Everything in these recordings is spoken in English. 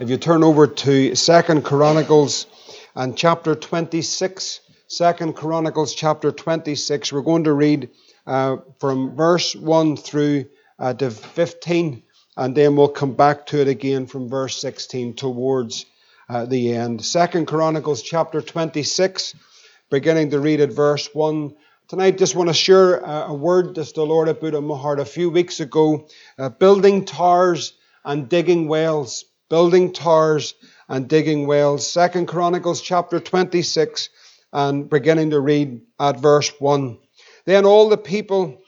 If you turn over to Second Chronicles and chapter 26, Second Chronicles chapter 26, we're going to read uh, from verse 1 through uh, to 15, and then we'll come back to it again from verse 16 towards uh, the end. Second Chronicles chapter 26, beginning to read at verse 1. Tonight, just want to share a, a word that the Lord had put on my heart a few weeks ago uh, building towers and digging wells building towers and digging wells. Second Chronicles chapter 26 and beginning to read at verse 1. Then all the people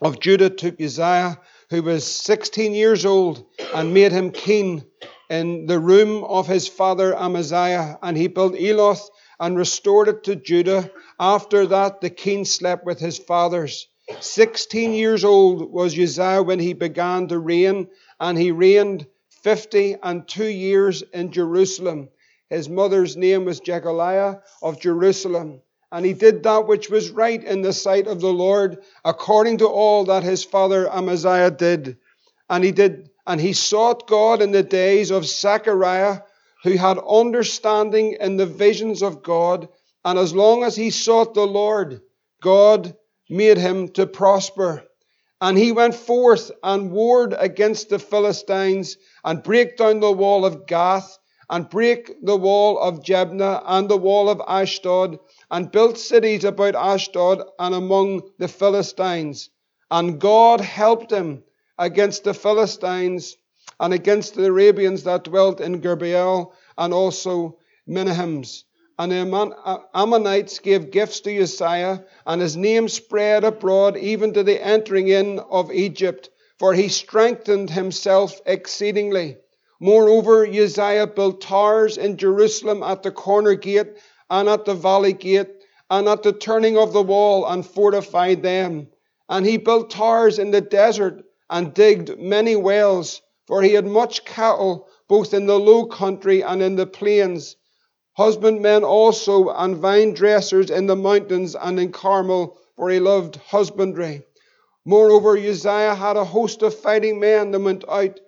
of Judah took Uzziah, who was 16 years old, and made him king in the room of his father Amaziah, and he built Eloth and restored it to Judah. After that, the king slept with his fathers. 16 years old was Uzziah when he began to reign, and he reigned fifty and two years in Jerusalem. His mother's name was Jecoliah of Jerusalem. And he did that which was right in the sight of the Lord, according to all that his father Amaziah did. And he did, and he sought God in the days of Zechariah, who had understanding in the visions of God. And as long as he sought the Lord, God made him to prosper. And he went forth and warred against the Philistines and break down the wall of Gath and break the wall of Jabneh and the wall of Ashdod and built cities about Ashdod and among the Philistines. And God helped him against the Philistines and against the Arabians that dwelt in Gurbaal and also Mehunims. And the Ammonites gave gifts to Uzziah, and his name spread abroad even to the entering in of Egypt, for he strengthened himself exceedingly. Moreover, Uzziah built towers in Jerusalem at the corner gate, and at the valley gate, and at the turning of the wall, and fortified them. And he built towers in the desert, and digged many wells, for he had much cattle, both in the low country and in the plains husbandmen also, and vine dressers in the mountains and in Carmel, for he loved husbandry. Moreover, Uzziah had a host of fighting men that went out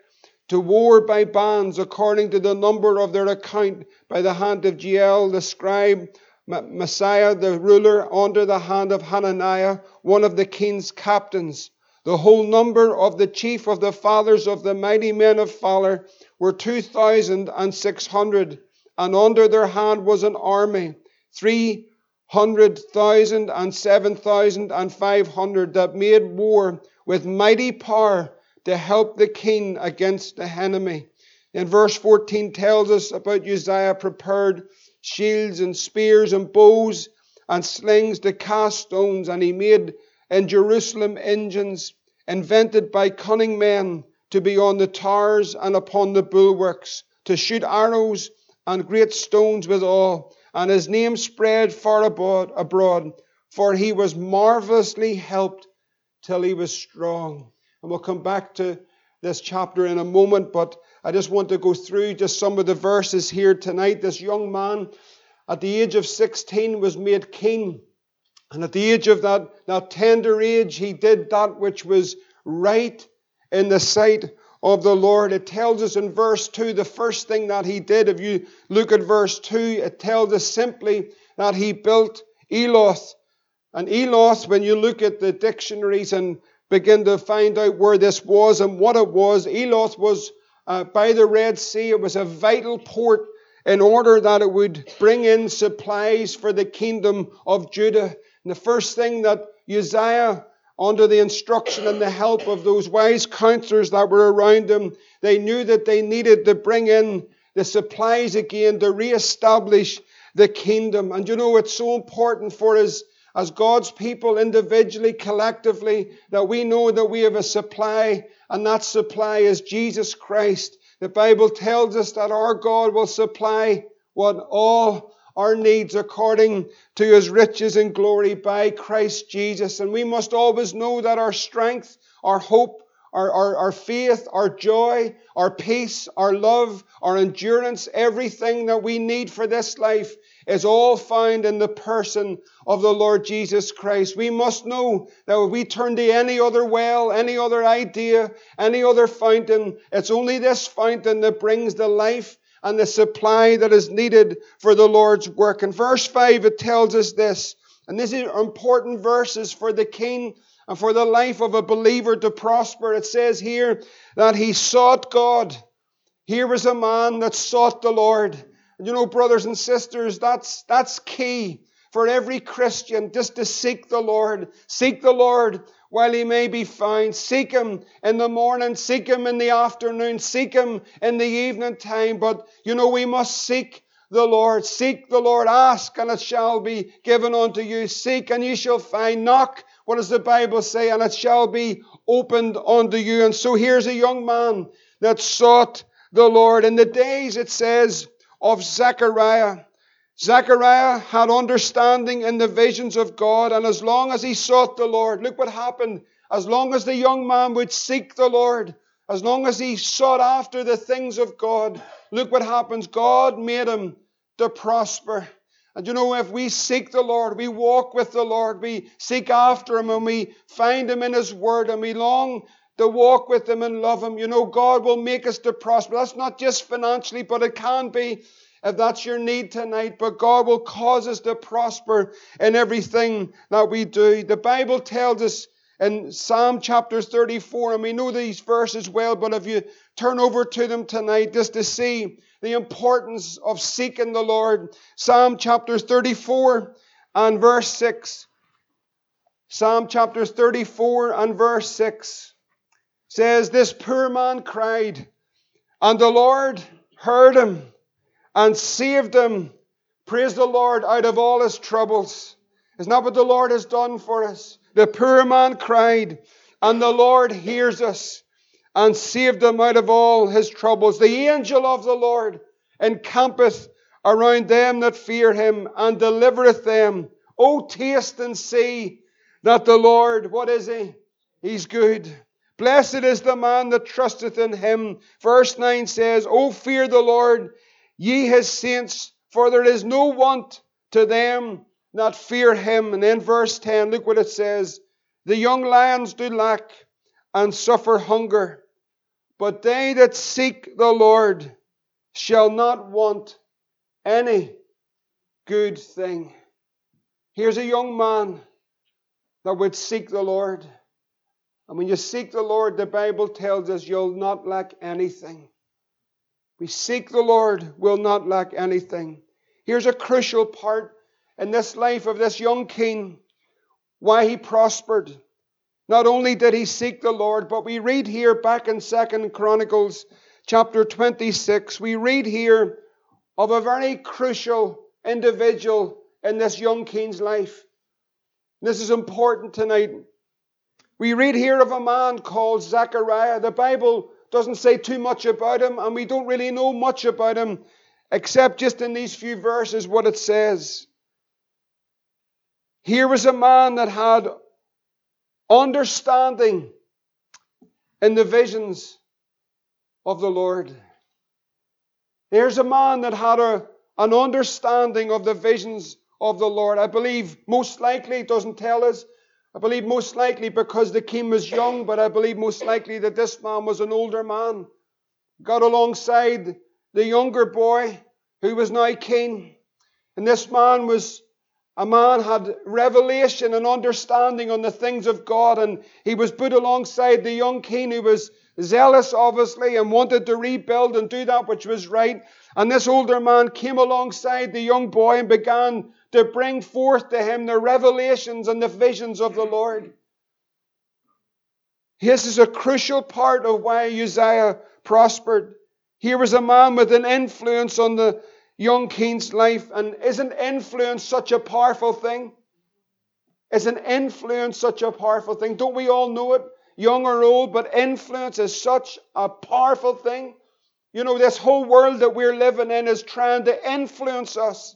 to war by bands, according to the number of their account, by the hand of Jeiel the scribe, Maaseiah the ruler, under the hand of Hananiah, one of the king's captains. The whole number of the chief of the fathers of the mighty men of valor were two thousand and six hundred and under their hand was an army, three hundred thousand and seven thousand and five hundred, that made war with mighty power to help the king against the enemy. And verse 14 tells us about Uzziah prepared shields and spears and bows and slings to cast stones, and he made in Jerusalem engines invented by cunning men to be on the towers and upon the bulwarks, to shoot arrows and great stones withal, and his name spread far abroad, abroad, for he was marvelously helped till he was strong. And we'll come back to this chapter in a moment, but I just want to go through just some of the verses here tonight. This young man, at the age of 16, was made king. And at the age of that, that tender age, he did that which was right in the sight of the Lord. It tells us in verse 2 the first thing that he did. If you look at verse 2, it tells us simply that he built Eloth. And Eloth, when you look at the dictionaries and begin to find out where this was and what it was, Eloth was uh, by the Red Sea. It was a vital port in order that it would bring in supplies for the kingdom of Judah. And the first thing that Uzziah under the instruction and the help of those wise counselors that were around them, They knew that they needed to bring in the supplies again to re-establish the kingdom. And you know, it's so important for us as God's people individually, collectively, that we know that we have a supply, and that supply is Jesus Christ. The Bible tells us that our God will supply what all our needs according to his riches and glory by Christ Jesus. And we must always know that our strength, our hope, our, our, our faith, our joy, our peace, our love, our endurance, everything that we need for this life is all found in the person of the Lord Jesus Christ. We must know that if we turn to any other well, any other idea, any other fountain, it's only this fountain that brings the life and the supply that is needed for the Lord's work. In verse 5, it tells us this, and these are important verses for the king and for the life of a believer to prosper. It says here that he sought God. Here was a man that sought the Lord. And you know, brothers and sisters, that's, that's key for every Christian just to seek the Lord. Seek the Lord while he may be found. Seek him in the morning, seek him in the afternoon, seek him in the evening time. But you know, we must seek the Lord. Seek the Lord. Ask and it shall be given unto you. Seek and ye shall find. Knock. What does the Bible say? And it shall be opened unto you. And so here's a young man that sought the Lord. In the days, it says, of Zechariah. Zechariah had understanding in the visions of God, and as long as he sought the Lord, look what happened. As long as the young man would seek the Lord, as long as he sought after the things of God, look what happens. God made him to prosper. And you know, if we seek the Lord, we walk with the Lord, we seek after Him, and we find Him in His Word, and we long to walk with Him and love Him, you know, God will make us to prosper. That's not just financially, but it can be if that's your need tonight. But God will cause us to prosper in everything that we do. The Bible tells us in Psalm chapter 34, and we know these verses well, but if you turn over to them tonight just to see the importance of seeking the Lord, Psalm chapter 34 and verse 6. Psalm chapter 34 and verse 6 says, This poor man cried, and the Lord heard him and saved him. Praise the Lord out of all his troubles. Isn't that what the Lord has done for us? The poor man cried, and the Lord hears us and saved him out of all his troubles. The angel of the Lord encampeth around them that fear him and delivereth them. O taste and see that the Lord, what is he? He's good. Blessed is the man that trusteth in him. Verse 9 says, O fear the Lord, ye his saints, for there is no want to them that fear him. And then verse 10, look what it says. The young lions do lack and suffer hunger, but they that seek the Lord shall not want any good thing. Here's a young man that would seek the Lord. And when you seek the Lord, the Bible tells us you'll not lack anything. We seek the Lord, will not lack anything. Here's a crucial part in this life of this young king, why he prospered. Not only did he seek the Lord, but we read here back in Second Chronicles chapter 26, we read here of a very crucial individual in this young king's life. This is important tonight. We read here of a man called Zechariah. The Bible doesn't say too much about him, and we don't really know much about him, except just in these few verses what it says. Here was a man that had understanding in the visions of the Lord. Here's a man that had a, an understanding of the visions of the Lord. I believe most likely, it doesn't tell us, I believe most likely because the king was young, but I believe most likely that this man was an older man. Got alongside the younger boy who was now king. And this man was a man had revelation and understanding on the things of God, and he was put alongside the young king who was zealous, obviously, and wanted to rebuild and do that which was right. And this older man came alongside the young boy and began to bring forth to him the revelations and the visions of the Lord. This is a crucial part of why Uzziah prospered. Here was a man with an influence on the young king's life. And isn't influence such a powerful thing? Isn't influence such a powerful thing? Don't we all know it, young or old? But influence is such a powerful thing. You know, this whole world that we're living in is trying to influence us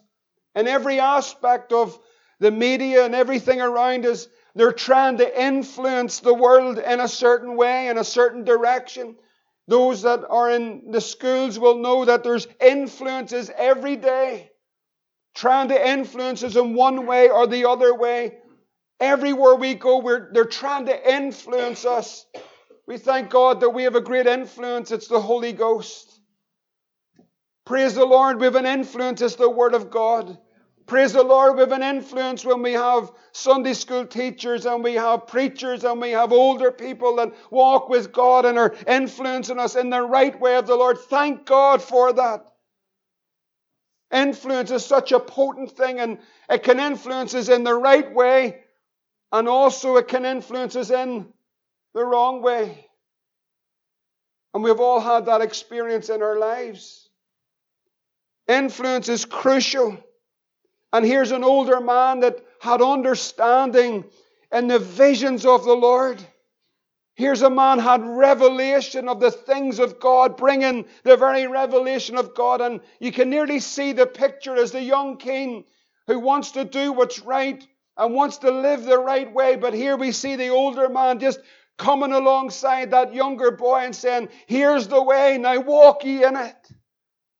in every aspect of the media and everything around us. They're trying to influence the world in a certain way, in a certain direction. Those that are in the schools will know that there's influences every day, trying to influence us in one way or the other way. Everywhere we go, they're trying to influence us. We thank God that we have a great influence. It's the Holy Ghost. Praise the Lord, we have an influence. It's the Word of God. Praise the Lord, we have an influence when we have Sunday school teachers and we have preachers and we have older people that walk with God and are influencing us in the right way of the Lord. Thank God for that. Influence is such a potent thing and it can influence us in the right way and also it can influence us in the wrong way. And we've all had that experience in our lives. Influence is crucial. And here's an older man that had understanding in the visions of the Lord. Here's a man had revelation of the things of God, bringing the very revelation of God. And you can nearly see the picture as the young king who wants to do what's right and wants to live the right way. But here we see the older man just coming alongside that younger boy and saying, Here's the way, now walk ye in it.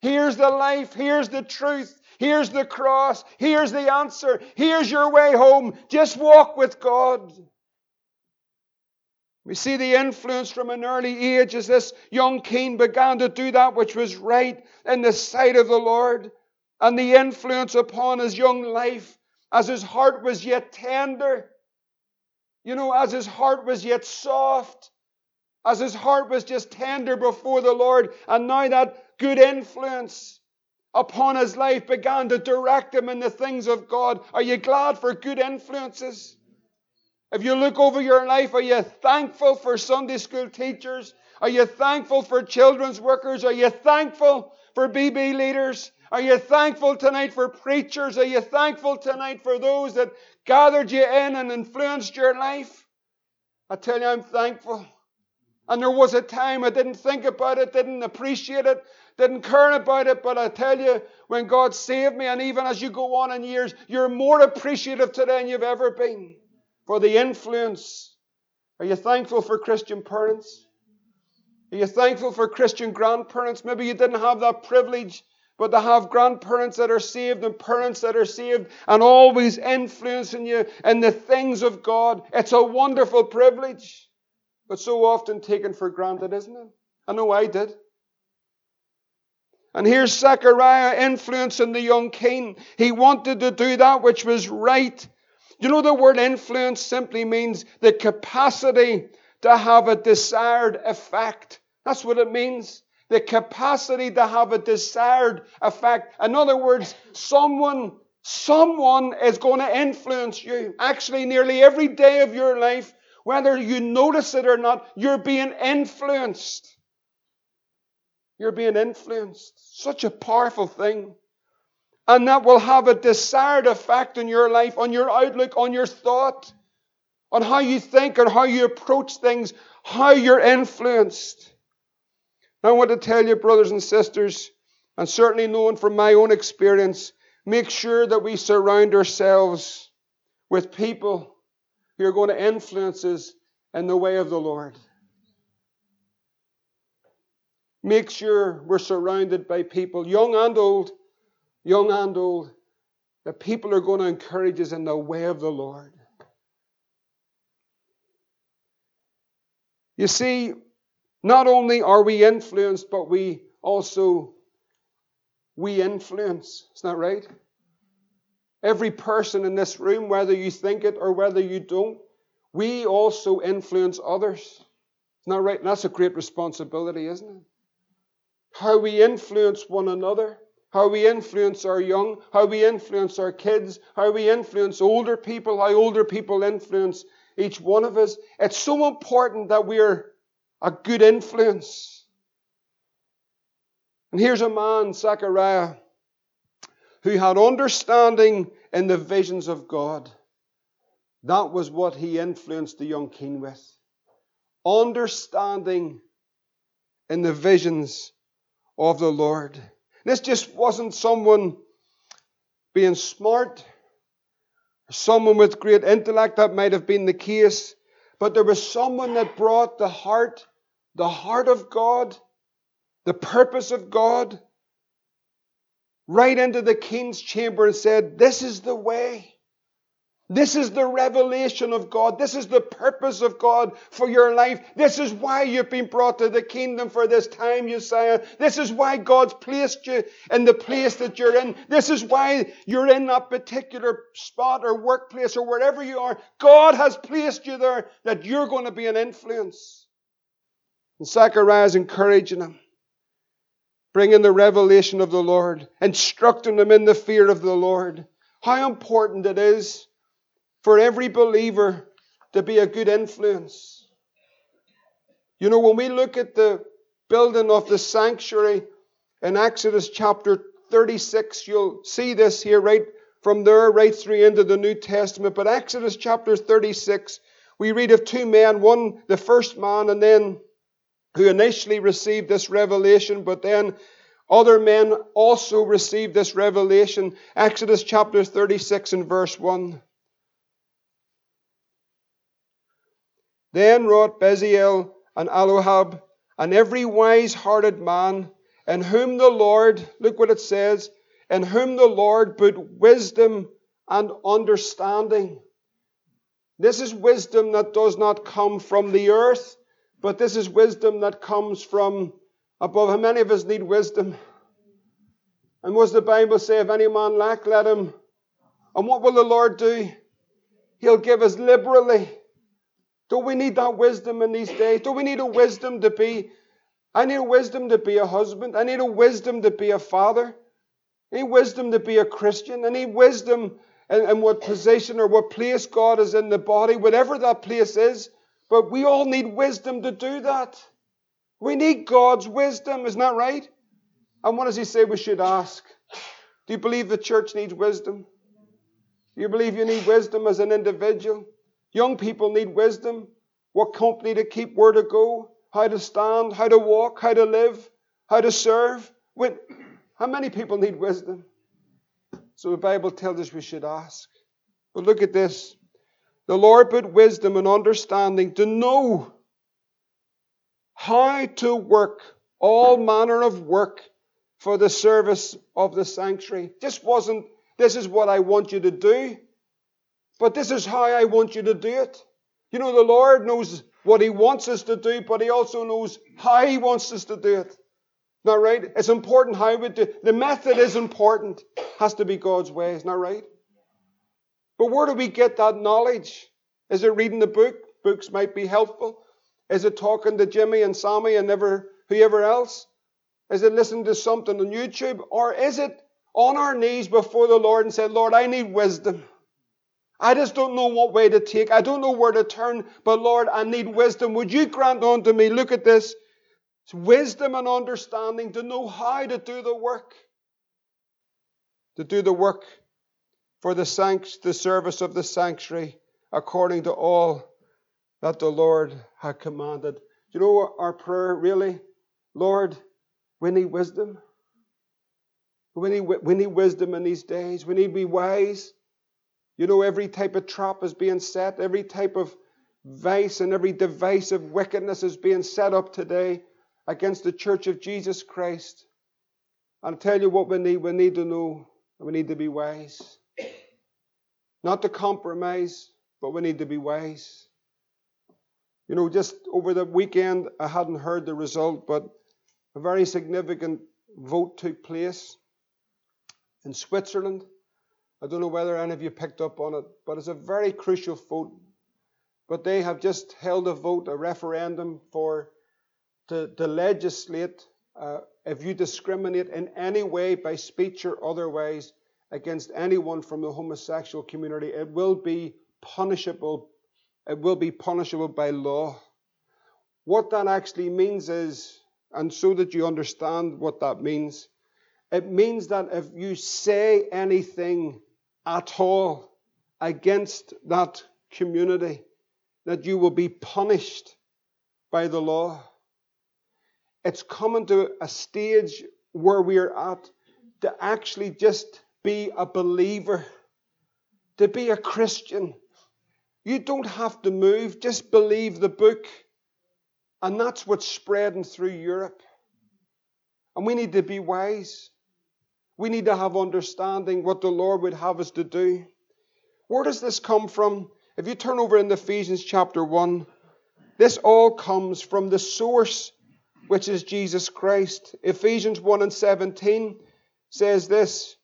Here's the life, here's the truth, here's the cross, here's the answer, here's your way home. Just walk with God. We see the influence from an early age as this young king began to do that which was right in the sight of the Lord, and the influence upon his young life as his heart was yet tender, you know, as his heart was yet soft, as his heart was just tender before the Lord, and now that good influence upon his life began to direct him in the things of God. Are you glad for good influences? If you look over your life, are you thankful for Sunday school teachers? Are you thankful for children's workers? Are you thankful for BB leaders? Are you thankful tonight for preachers? Are you thankful tonight for those that gathered you in and influenced your life? I tell you, I'm thankful. And there was a time I didn't think about it, didn't appreciate it, didn't care about it, but I tell you, when God saved me, and even as you go on in years, you're more appreciative today than you've ever been for the influence. Are you thankful for Christian parents? Are you thankful for Christian grandparents? Maybe you didn't have that privilege, but to have grandparents that are saved and parents that are saved and always influencing you in the things of God, it's a wonderful privilege, but so often taken for granted, isn't it? I know I did. And here's Zechariah influencing the young king. He wanted to do that which was right. You know, the word influence simply means the capacity to have a desired effect. That's what it means. The capacity to have a desired effect. In other words, someone, someone is going to influence you. Actually, nearly every day of your life, whether you notice it or not, you're being influenced. You're being influenced. Such a powerful thing. And that will have a desired effect on your life, on your outlook, on your thought, on how you think and how you approach things, how you're influenced. I want to tell you, brothers and sisters, and certainly knowing from my own experience, make sure that we surround ourselves with people who are going to influence us in the way of the Lord. Make sure we're surrounded by people, young and old, young and old, that people are going to encourage us in the way of the Lord. You see, not only are we influenced, but we also we influence. Isn't that right? Every person in this room, whether you think it or whether you don't, we also influence others. Isn't that right? And that's a great responsibility, isn't it? How we influence one another, how we influence our young, how we influence our kids, how we influence older people, how older people influence each one of us. It's so important that we're a good influence. And here's a man, Zechariah, who had understanding in the visions of God. That was what he influenced the young king with. Understanding in the visions of the Lord. This just wasn't someone being smart someone with great intellect, that might have been the case. But there was someone that brought the heart, the heart of God, the purpose of God, right into the king's chamber and said, This is the way. This is the revelation of God. This is the purpose of God for your life. This is why you've been brought to the kingdom for this time, Uzziah. This is why God's placed you in the place that you're in. This is why you're in that particular spot or workplace or wherever you are. God has placed you there that you're going to be an influence. And Zechariah is encouraging him, bringing the revelation of the Lord, instructing him in the fear of the Lord. How important it is for every believer to be a good influence. You know, when we look at the building of the sanctuary in Exodus chapter 36, you'll see this here right from there right through into the New Testament. But Exodus chapter 36, we read of two men, one, the first man, and then who initially received this revelation, but then other men also received this revelation. Exodus chapter 36 and verse 1. Then wrought Bezalel and Aholiab and every wise hearted man, in whom the Lord, look what it says, in whom the Lord put wisdom and understanding. This is wisdom that does not come from the earth, but this is wisdom that comes from above. How many of us need wisdom? And what does the Bible say? If any man lack, let him. And what will the Lord do? He'll give us liberally. Don't we need that wisdom in these days? Don't we need a wisdom to be? I need a wisdom to be a husband. I need a wisdom to be a father. I need wisdom to be a Christian. I need wisdom in, in what position or what place God is in the body, whatever that place is. But we all need wisdom to do that. We need God's wisdom, isn't that right? And what does he say we should ask? Do you believe the church needs wisdom? Do you believe you need wisdom as an individual? Young people need wisdom. What company to keep, where to go, how to stand, how to walk, how to live, how to serve. When, how many people need wisdom? So the Bible tells us we should ask. But look at this. The Lord put wisdom and understanding to know how to work all manner of work for the service of the sanctuary. Just wasn't, this is what I want you to do. But this is how I want you to do it. You know, the Lord knows what He wants us to do, but He also knows how He wants us to do it. Not right? It's important how we do The method is important. Has to be God's way, isn't that right? But where do we get that knowledge? Is it reading the book? Books might be helpful. Is it talking to Jimmy and Sammy and never whoever else? Is it listening to something on YouTube? Or is it on our knees before the Lord and say, Lord, I need wisdom. I just don't know what way to take. I don't know where to turn. But Lord, I need wisdom. Would you grant unto me, look at this, it's wisdom and understanding to know how to do the work. To do the work for the, sanct- the service of the sanctuary according to all that the Lord had commanded. Do you know our prayer really? Lord, we need wisdom. We need, we need wisdom in these days. We need to be wise. You know, every type of trap is being set, every type of vice and every device of wickedness is being set up today against the church of Jesus Christ. I'll tell you what we need. We need to know we need to be wise. Not to compromise, but we need to be wise. You know, just over the weekend, I hadn't heard the result, but a very significant vote took place in Switzerland. I don't know whether any of you picked up on it, but it's a very crucial vote. But they have just held a vote, a referendum for to, to legislate uh, if you discriminate in any way by speech or otherwise against anyone from the homosexual community, it will be punishable. It will be punishable by law. What that actually means is, and so that you understand what that means, it means that if you say anything at all against that community, that you will be punished by the law. It's coming to a stage where we're at to actually just be a believer to be a Christian. You don't have to move, just believe the book. And that's what's spreading through Europe. And we need to be wise. We need to have understanding what the Lord would have us to do. Where does this come from? If you turn over in Ephesians chapter 1, this all comes from the source, which is Jesus Christ. Ephesians 1 and 17 says this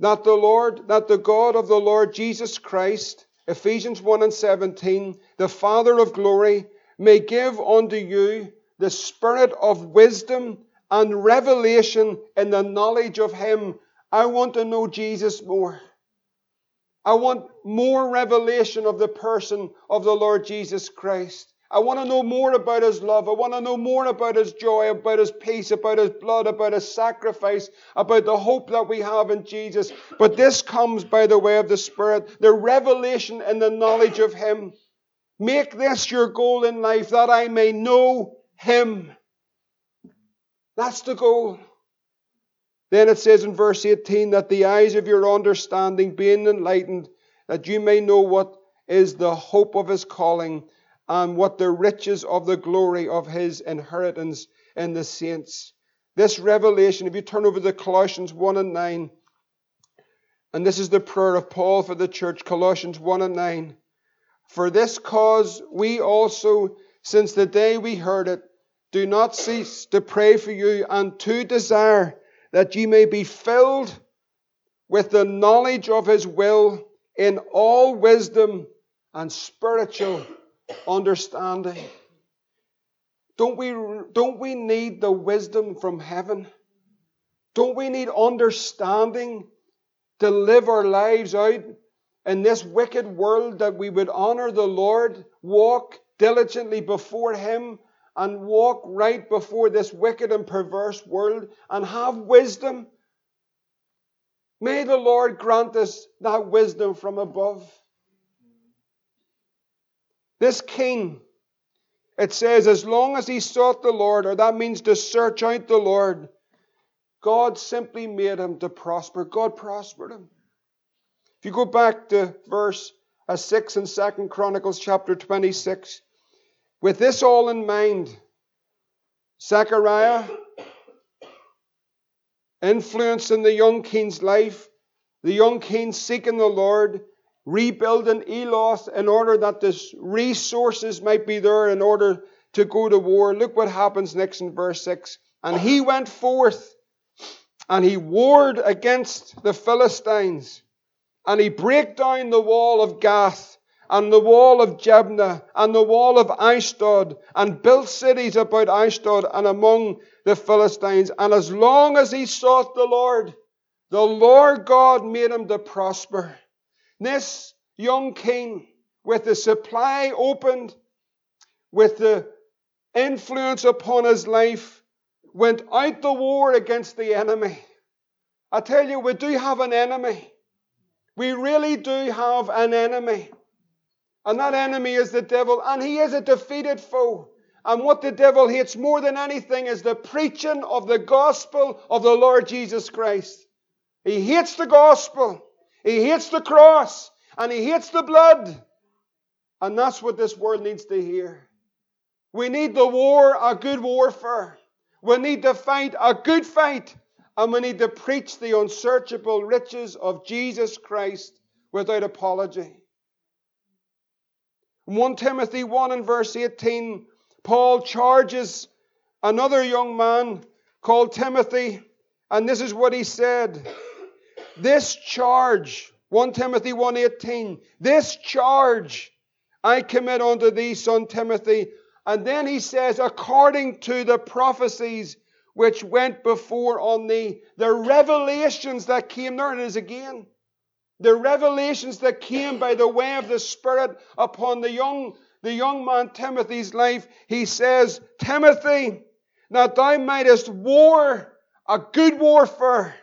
that the Lord, that the God of the Lord Jesus Christ, Ephesians 1 and 17, the Father of glory, may give unto you the spirit of wisdom and revelation in the knowledge of Him. I want to know Jesus more. I want more revelation of the person of the Lord Jesus Christ. I want to know more about His love. I want to know more about His joy, about His peace, about His blood, about His sacrifice, about the hope that we have in Jesus. But this comes by the way of the Spirit, the revelation and the knowledge of Him. Make this your goal in life that I may know Him. That's the goal. Then it says in verse 18 that the eyes of your understanding being enlightened, that you may know what is the hope of His calling and what the riches of the glory of his inheritance in the saints. This revelation, if you turn over to Colossians 1 and 9, and this is the prayer of Paul for the church, Colossians 1 and 9. For this cause we also, since the day we heard it, do not cease to pray for you and to desire that ye may be filled with the knowledge of his will in all wisdom and spiritual understanding. Don't we, don't we need the wisdom from heaven? Don't we need understanding to live our lives out in this wicked world that we would honor the Lord, walk diligently before Him, and walk right before this wicked and perverse world and have wisdom? May the Lord grant us that wisdom from above. This king, it says, as long as he sought the Lord, or that means to search out the Lord, God simply made him to prosper. God prospered him. If you go back to verse uh, 6 in 2 Chronicles chapter 26, with this all in mind, Zechariah influencing the young king's life, the young king seeking the Lord, rebuilding Eloth in order that the resources might be there in order to go to war. Look what happens next in verse 6. And he went forth and he warred against the Philistines and he brake down the wall of Gath and the wall of Jabneh and the wall of Ashdod and built cities about Ashdod and among the Philistines. And as long as he sought the Lord, the Lord God made him to prosper. This young king, with the supply opened, with the influence upon his life, went out to war against the enemy. I tell you, we do have an enemy. We really do have an enemy. And that enemy is the devil, and he is a defeated foe. And what the devil hates more than anything is the preaching of the gospel of the Lord Jesus Christ. He hates the gospel. He hates the cross and he hates the blood. And that's what this world needs to hear. We need the war, a good warfare. We need to fight a good fight. And we need to preach the unsearchable riches of Jesus Christ without apology. 1 Timothy 1 and verse 18, Paul charges another young man called Timothy, and this is what he said. This charge, 1 Timothy 1:18, this charge I commit unto thee, son Timothy. And then he says, according to the prophecies which went before on thee, the revelations that came, there it is again. The revelations that came by the way of the Spirit upon the young, the young man Timothy's life, he says, Timothy, that thou mightest war a good warfare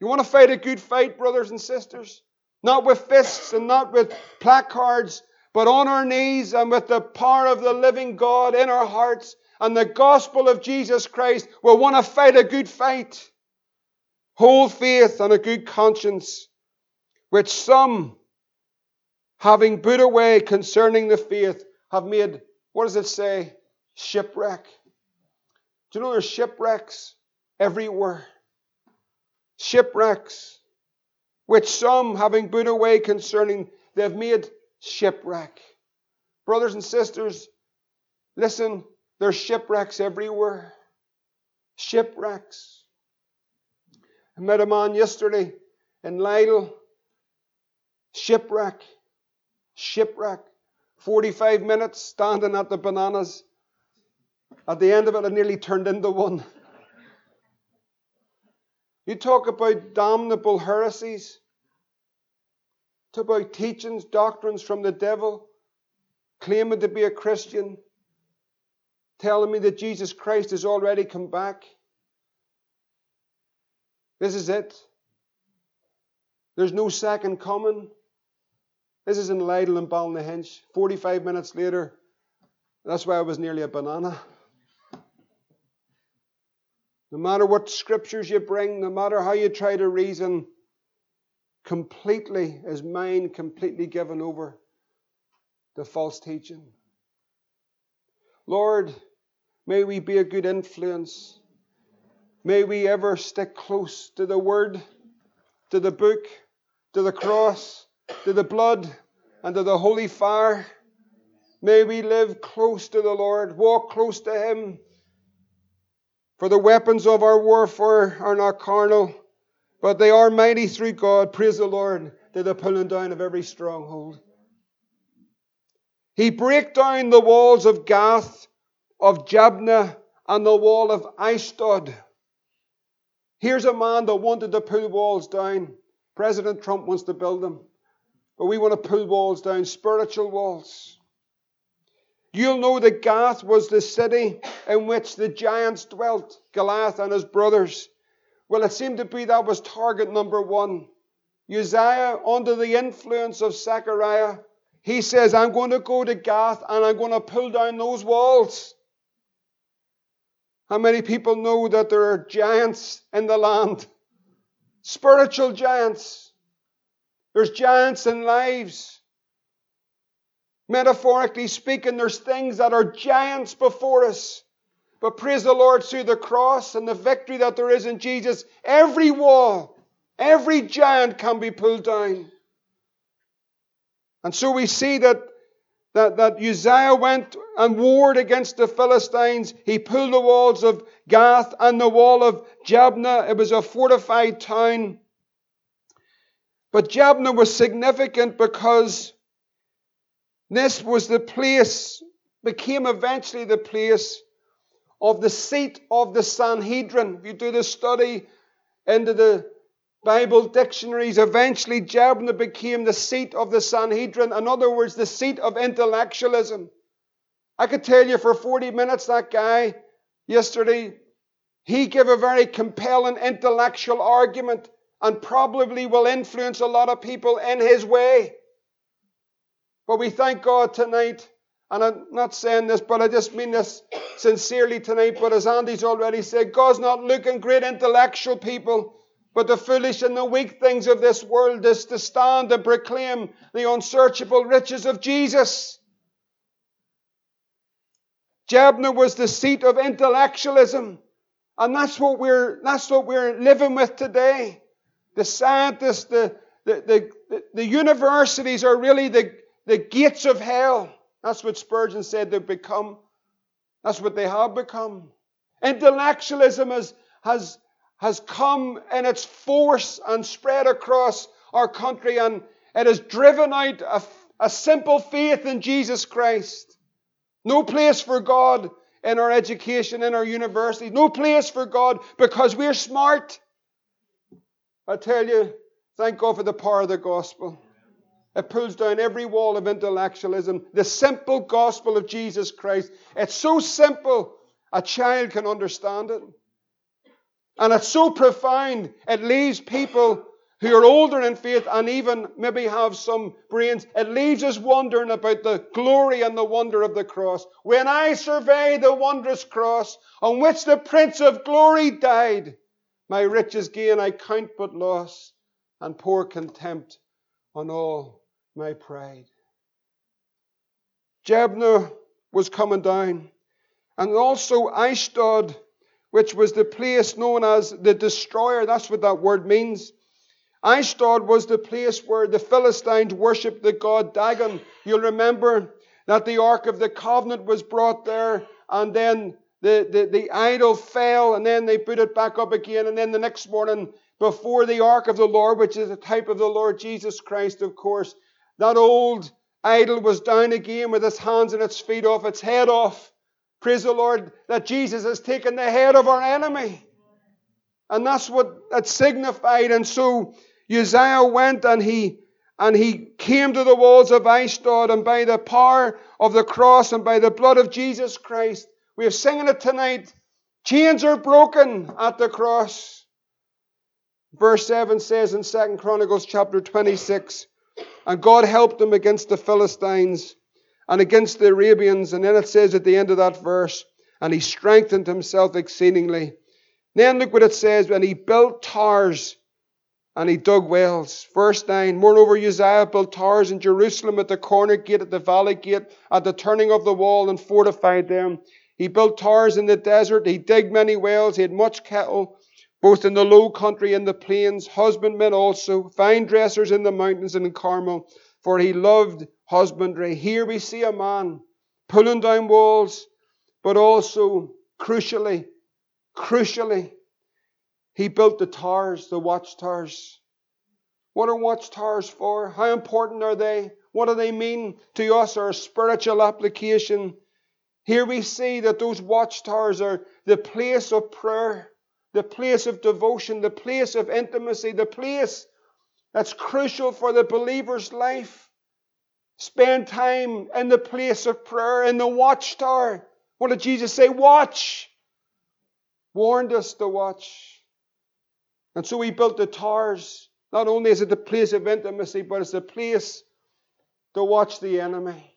you want to fight a good fight, brothers and sisters? Not with fists and not with placards, but on our knees and with the power of the living God in our hearts and the gospel of Jesus Christ. We want to fight a good fight. Hold faith and a good conscience. Which some, having put away concerning the faith, have made, what does it say? Shipwreck. Do you know there's shipwrecks everywhere? Shipwrecks, which some, having put away concerning, they've made shipwreck. Brothers and sisters, listen, there's shipwrecks everywhere. Shipwrecks. I met a man yesterday in Lyle. Shipwreck. Shipwreck. 45 minutes standing at the bananas. At the end of it, I nearly turned into one. You talk about damnable heresies, talk about teachings, doctrines from the devil, claiming to be a Christian, telling me that Jesus Christ has already come back. This is it. There's no second coming. This is in Lidl and Ballynahinch. 45 minutes later, that's why I was nearly a banana. No matter what scriptures you bring, no matter how you try to reason, completely, is mind completely given over to false teaching. Lord, may we be a good influence. May we ever stick close to the Word, to the book, to the cross, to the blood, and to the holy fire. May we live close to the Lord, walk close to Him. For the weapons of our warfare are not carnal, but they are mighty through God, praise the Lord, to the pulling down of every stronghold. He brake down the walls of Gath, of Jabneh, and the wall of Ashdod. Here's a man that wanted to pull walls down. President Trump wants to build them. But we want to pull walls down, spiritual walls. You'll know that Gath was the city in which the giants dwelt, Goliath and his brothers. Well, it seemed to be that was target number one. Uzziah, under the influence of Zechariah, he says, I'm going to go to Gath and I'm going to pull down those walls. How many people know that there are giants in the land? Spiritual giants. There's giants in lives. Metaphorically speaking, there's things that are giants before us. But praise the Lord through the cross and the victory that there is in Jesus, every wall, every giant can be pulled down. And so we see that, that, that Uzziah went and warred against the Philistines. He pulled the walls of Gath and the wall of Jabneh. It was a fortified town. But Jabneh was significant because this was the place, became eventually the place of the seat of the Sanhedrin. If you do the study into the Bible dictionaries, eventually Jabneh became the seat of the Sanhedrin. In other words, the seat of intellectualism. I could tell you for 40 minutes that guy yesterday, he gave a very compelling intellectual argument and probably will influence a lot of people in his way. But we thank God tonight, and I'm not saying this, but I just mean this sincerely tonight. But as Andy's already said, God's not looking great intellectual people, but the foolish and the weak things of this world is to stand and proclaim the unsearchable riches of Jesus. Jabneh was the seat of intellectualism. And that's what we're, that's what we're living with today. The scientists, the, the, the, the universities are really the, the gates of hell. That's what Spurgeon said they've become. That's what they have become. Intellectualism has, has, has come in its force and spread across our country, and it has driven out a, a simple faith in Jesus Christ. No place for God in our education, in our universities. No place for God because we're smart. I tell you, thank God for the power of the gospel. It pulls down every wall of intellectualism. The simple gospel of Jesus Christ. It's so simple, a child can understand it. And it's so profound, it leaves people who are older in faith and even maybe have some brains, it leaves us wondering about the glory and the wonder of the cross. When I survey the wondrous cross on which the Prince of Glory died, my riches gain I count but loss and pour contempt on all my pride. Jabneh was coming down, and also Ashdod, which was the place known as the destroyer. That's what that word means. Ashdod was the place where the Philistines worshipped the god Dagon. You'll remember that the Ark of the Covenant was brought there, and then the, the, the idol fell, and then they put it back up again, and then the next morning, before the Ark of the Lord, which is a type of the Lord Jesus Christ, of course, that old idol was down again with its hands and its feet off, its head off. Praise the Lord that Jesus has taken the head of our enemy. And that's what it signified. And so Uzziah went and he and he came to the walls of Ashdod, and by the power of the cross and by the blood of Jesus Christ, we are singing it tonight. Chains are broken at the cross. Verse 7 says in 2 Chronicles chapter 26, and God helped them against the Philistines and against the Arabians. And then it says at the end of that verse, and he strengthened himself exceedingly. Then look what it says, and he built towers and he dug wells. Verse 9 Moreover, Uzziah built towers in Jerusalem at the corner gate, at the valley gate, at the turning of the wall, and fortified them. He built towers in the desert. He digged many wells. He had much cattle, both in the low country and the plains, husbandmen also, vine dressers in the mountains and in Carmel, for he loved husbandry. Here we see a man pulling down walls, but also, crucially, crucially, he built the towers, the watchtowers. What are watchtowers for? How important are they? What do they mean to us, our spiritual application? Here we see that those watchtowers are the place of prayer, the place of devotion, the place of intimacy, the place that's crucial for the believer's life. Spend time in the place of prayer, in the watchtower. What did Jesus say? Watch. Warned us to watch. And so he built the towers. Not only is it the place of intimacy, but it's a place to watch the enemy.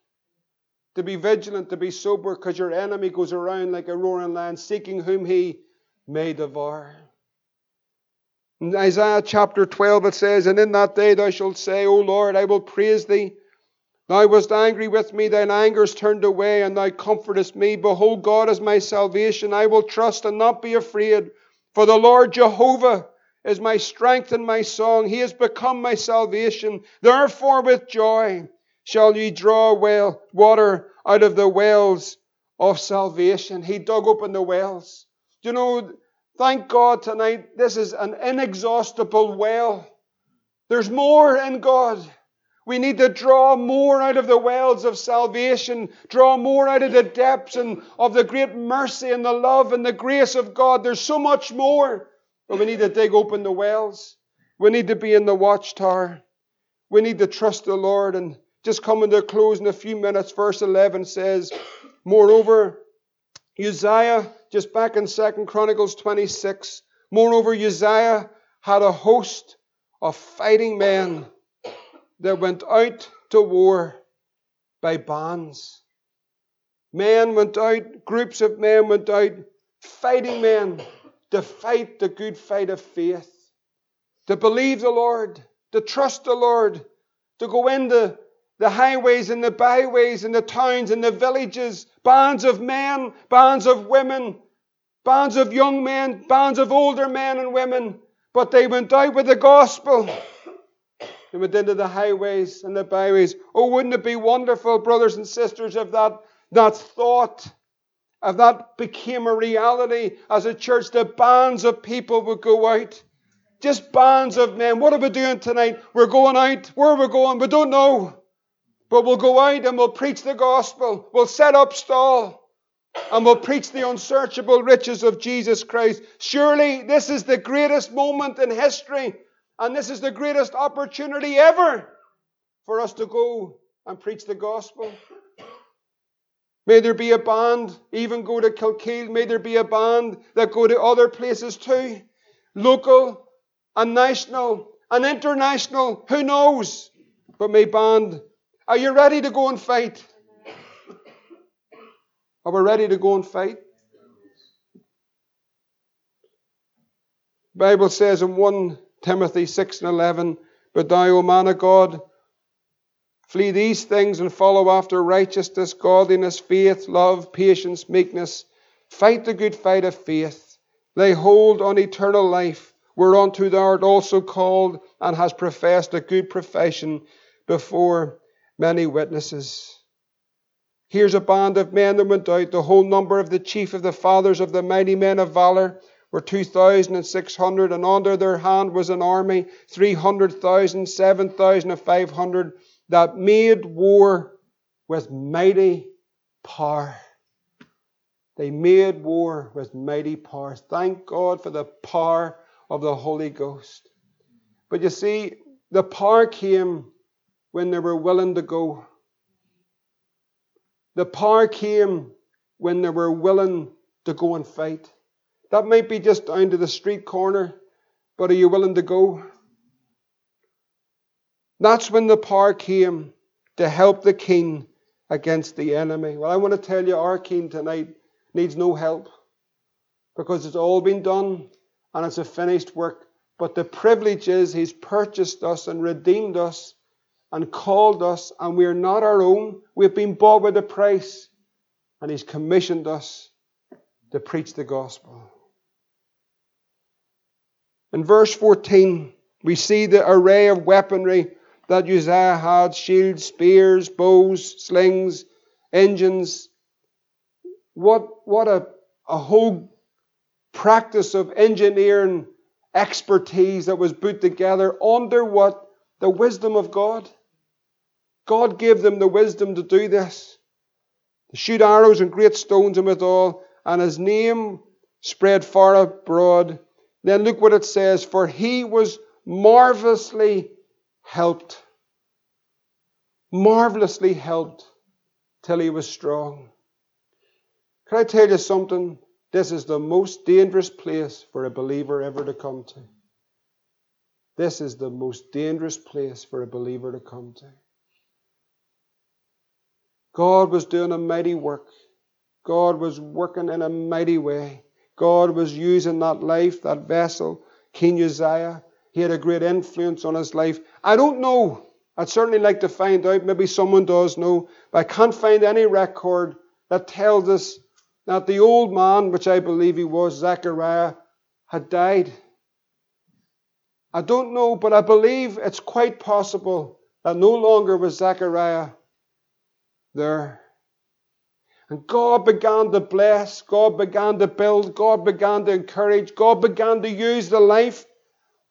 To be vigilant, to be sober, because your enemy goes around like a roaring lion, seeking whom he may devour. In Isaiah chapter 12 it says, And in that day thou shalt say, O Lord, I will praise thee. Thou wast angry with me, thine anger is turned away, and thou comfortest me. Behold, God is my salvation. I will trust and not be afraid. For the Lord Jehovah is my strength and my song. He has become my salvation. Therefore, with joy shall ye draw well water out of the wells of salvation. He dug open the wells. You know, thank God tonight, this is an inexhaustible well. There's more in God. We need to draw more out of the wells of salvation, draw more out of the depths and of the great mercy and the love and the grace of God. There's so much more. But we need to dig open the wells. We need to be in the watchtower. We need to trust the Lord. And just coming to a close in a few minutes, verse 11 says, Moreover, Uzziah, just back in Second Chronicles 26, moreover, Uzziah had a host of fighting men that went out to war by bands. Men went out, groups of men went out, fighting men to fight the good fight of faith, to believe the Lord, to trust the Lord, to go into the highways and the byways and the towns and the villages, bands of men, bands of women, bands of young men, bands of older men and women, but they went out with the gospel. They went into the highways and the byways. Oh, wouldn't it be wonderful, brothers and sisters, if that, that thought if that became a reality as a church, the bands of people would go out. Just bands of men. What are we doing tonight? We're going out. Where are we going? We don't know. But we'll go out and we'll preach the gospel. We'll set up stall and we'll preach the unsearchable riches of Jesus Christ. Surely this is the greatest moment in history and this is the greatest opportunity ever for us to go and preach the gospel. May there be a band, even go to Kilkeel. May there be a band that go to other places too. Local and national and international. Who knows? But may band. Are you ready to go and fight? Are we ready to go and fight? Bible says in 1 Timothy 6 and 11, But thou, O man of God, flee these things and follow after righteousness, godliness, faith, love, patience, meekness. Fight the good fight of faith. Lay hold on eternal life, whereunto thou art also called and hast professed a good profession before many witnesses. Here's a band of men that went out, the whole number of the chief of the fathers of the mighty men of valor were 2,600, and under their hand was an army, 300,000, 7,500, that made war with mighty power. They made war with mighty power. Thank God for the power of the Holy Ghost. But you see, the power came when they were willing to go. The power came when they were willing to go and fight. That might be just down to the street corner, but are you willing to go? That's when the power came to help the king against the enemy. Well, I want to tell you, our king tonight needs no help because it's all been done and it's a finished work. But the privilege is he's purchased us and redeemed us and called us, and we're not our own. We've been bought with a price, and he's commissioned us to preach the gospel. In verse 14, we see the array of weaponry that Uzziah had shields, spears, bows, slings, engines. What, what a, a whole practice of engineering expertise that was put together under what? The wisdom of God. God gave them the wisdom to do this. To shoot arrows and great stones and withal, and his name spread far abroad then look what it says For he was marvelously helped. Marvelously helped till he was strong. Can I tell you something? This is the most dangerous place for a believer ever to come to. This is the most dangerous place for a believer to come to. God was doing a mighty work. God was working in a mighty way. God was using that life, that vessel, King Uzziah. He had a great influence on his life. I don't know. I'd certainly like to find out. Maybe someone does know. But I can't find any record that tells us that the old man, which I believe he was, Zechariah, had died. I don't know, but I believe it's quite possible that no longer was Zechariah there. And God began to bless, God began to build, God began to encourage, God began to use the life.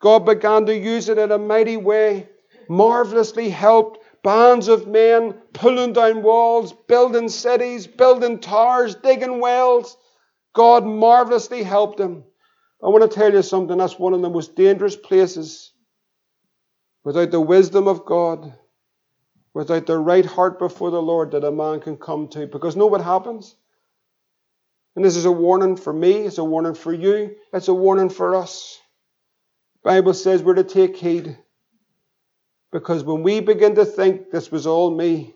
God began to use it in a mighty way, marvelously helped bands of men pulling down walls, building cities, building towers, digging wells. God marvelously helped them. I want to tell you something that's one of the most dangerous places without the wisdom of God without the right heart before the Lord that a man can come to. Because know what happens? And this is a warning for me, it's a warning for you, it's a warning for us. The Bible says we're to take heed. Because when we begin to think this was all me,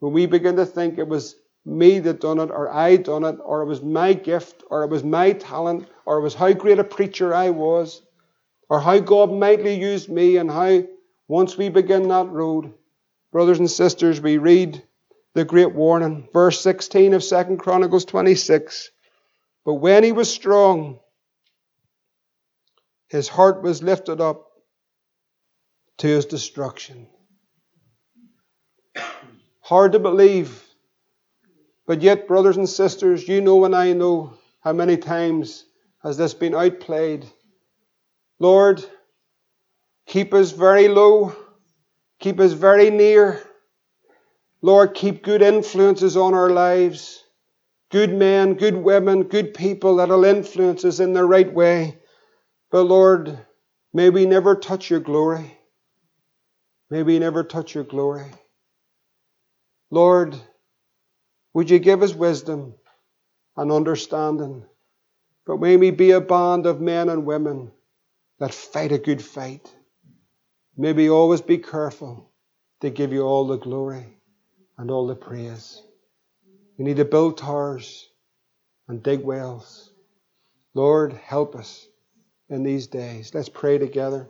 when we begin to think it was me that done it, or I done it, or it was my gift, or it was my talent, or it was how great a preacher I was, or how God mightily used me, and how once we begin that road, brothers and sisters, we read the great warning, verse 16 of 2 Chronicles 26. But when he was strong, his heart was lifted up to his destruction. Hard to believe. But yet, brothers and sisters, you know and I know how many times has this been outplayed. Lord, Keep us very low. Keep us very near. Lord, keep good influences on our lives. Good men, good women, good people that'll influence us in the right way. But Lord, may we never touch your glory. May we never touch your glory. Lord, would you give us wisdom and understanding? But may we be a band of men and women that fight a good fight. May we always be careful to give you all the glory and all the praise. We need to build towers and dig wells. Lord, help us in these days. Let's pray together.